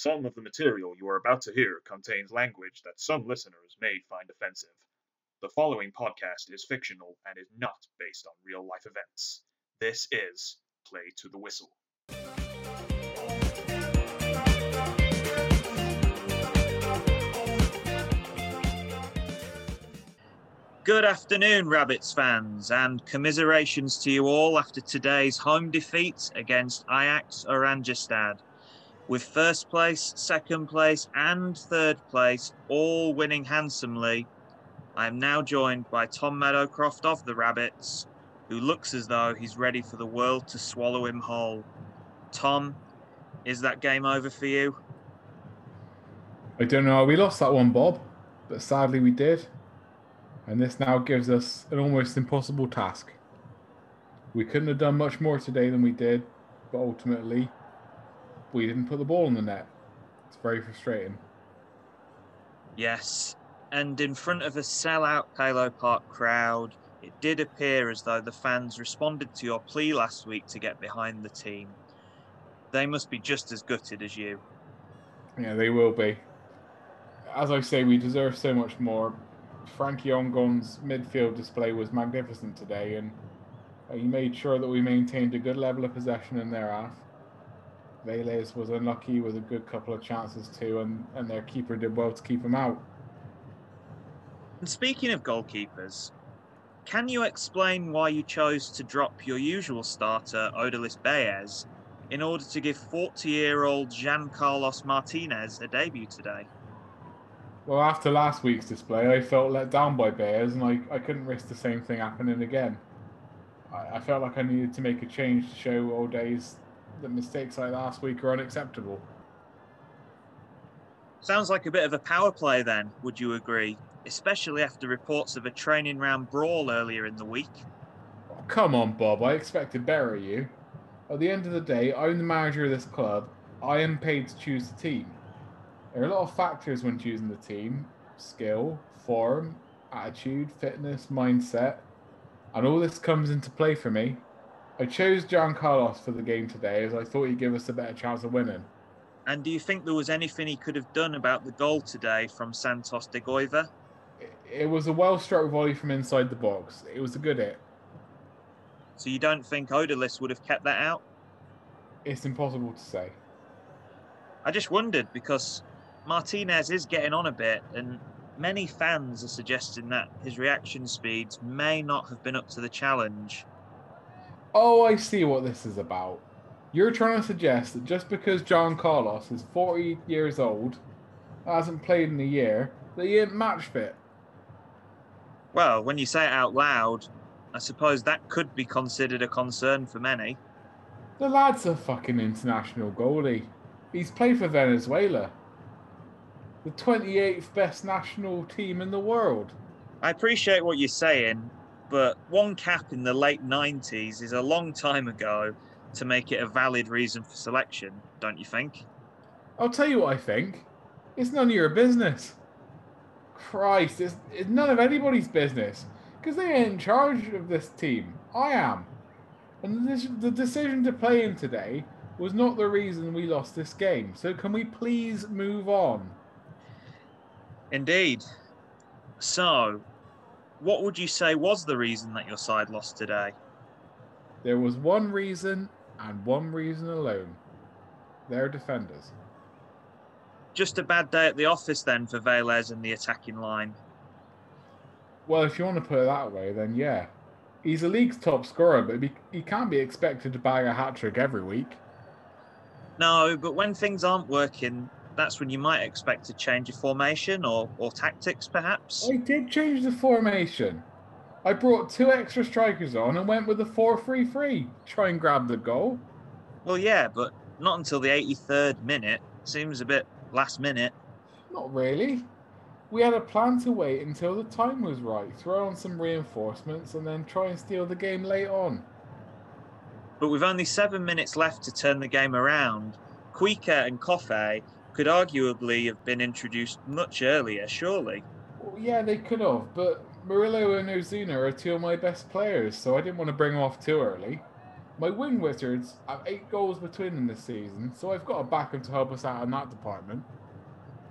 Some of the material you are about to hear contains language that some listeners may find offensive. The following podcast is fictional and is not based on real life events. This is Play to the Whistle. Good afternoon, Rabbits fans, and commiserations to you all after today's home defeat against Ajax Oranjestad. With first place, second place, and third place all winning handsomely, I am now joined by Tom Meadowcroft of the Rabbits, who looks as though he's ready for the world to swallow him whole. Tom, is that game over for you? I don't know. We lost that one, Bob, but sadly we did. And this now gives us an almost impossible task. We couldn't have done much more today than we did, but ultimately, we didn't put the ball in the net. It's very frustrating. Yes, and in front of a sellout Palo Park crowd, it did appear as though the fans responded to your plea last week to get behind the team. They must be just as gutted as you. Yeah, they will be. As I say, we deserve so much more. Frankie Ongon's midfield display was magnificent today, and he made sure that we maintained a good level of possession in their half. Velez was unlucky with a good couple of chances too, and, and their keeper did well to keep him out. And speaking of goalkeepers, can you explain why you chose to drop your usual starter, Odalis Baez, in order to give 40 year old Jean Carlos Martinez a debut today? Well, after last week's display, I felt let down by Bears, and I, I couldn't risk the same thing happening again. I, I felt like I needed to make a change to show all that mistakes like last week are unacceptable. Sounds like a bit of a power play then, would you agree? Especially after reports of a training round brawl earlier in the week. Oh, come on, Bob, I expected better of you. At the end of the day, I'm the manager of this club. I am paid to choose the team. There are a lot of factors when choosing the team skill, form, attitude, fitness, mindset, and all this comes into play for me. I chose John Carlos for the game today as I thought he'd give us a better chance of winning. And do you think there was anything he could have done about the goal today from Santos de Goiva? It, was a well struck volley from inside the box. It was a good hit. So you don't think Odalis would have kept that out? It's impossible to say. I just wondered because Martinez is getting on a bit, and many fans are suggesting that his reaction speeds may not have been up to the challenge. Oh, I see what this is about. You're trying to suggest that just because John Carlos is 40 years old, hasn't played in a year, that he ain't match fit. Well, when you say it out loud, I suppose that could be considered a concern for many. The lad's a fucking international goalie. He's played for Venezuela. The 28th best national team in the world. I appreciate what you're saying, but one cap in the late 90s is a long time ago to make it a valid reason for selection, don't you think? I'll tell you what I think. It's none of your business. Christ, it's, it's none of anybody's business. Because they ain't in charge of this team. I am. And this, the decision to play him today was not the reason we lost this game. So can we please move on? Indeed. So, what would you say was the reason that your side lost today? There was one reason and one reason alone. Their defenders. Just a bad day at the office then for Velez and the attacking line. Well, if you want to put it that way, then yeah. He's the league's top scorer, but he, he can't be expected to bag a hat trick every week. No, but when things aren't working, that's when you might expect a change of formation or, or tactics, perhaps. I did change the formation. I brought two extra strikers on and went with a 4 3 3. Try and grab the goal. Well, yeah, but not until the 83rd minute. Seems a bit last minute. Not really. We had a plan to wait until the time was right, throw on some reinforcements, and then try and steal the game late on. But with only seven minutes left to turn the game around, Kuika and Kofe could arguably have been introduced much earlier, surely. Well, yeah, they could have, but Murillo and Ozuna are two of my best players, so I didn't want to bring them off too early. My wing wizards have eight goals between them this season, so I've got a backup to help us out in that department.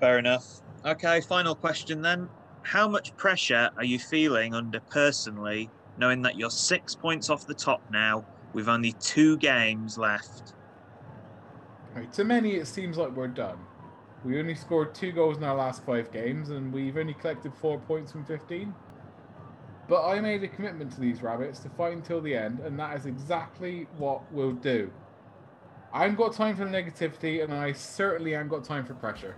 Fair enough. Okay, final question then. How much pressure are you feeling under personally, knowing that you're six points off the top now with only two games left? Right, to many, it seems like we're done. We only scored two goals in our last five games, and we've only collected four points from 15. But I made a commitment to these rabbits to fight until the end, and that is exactly what we'll do. I haven't got time for negativity, and I certainly haven't got time for pressure.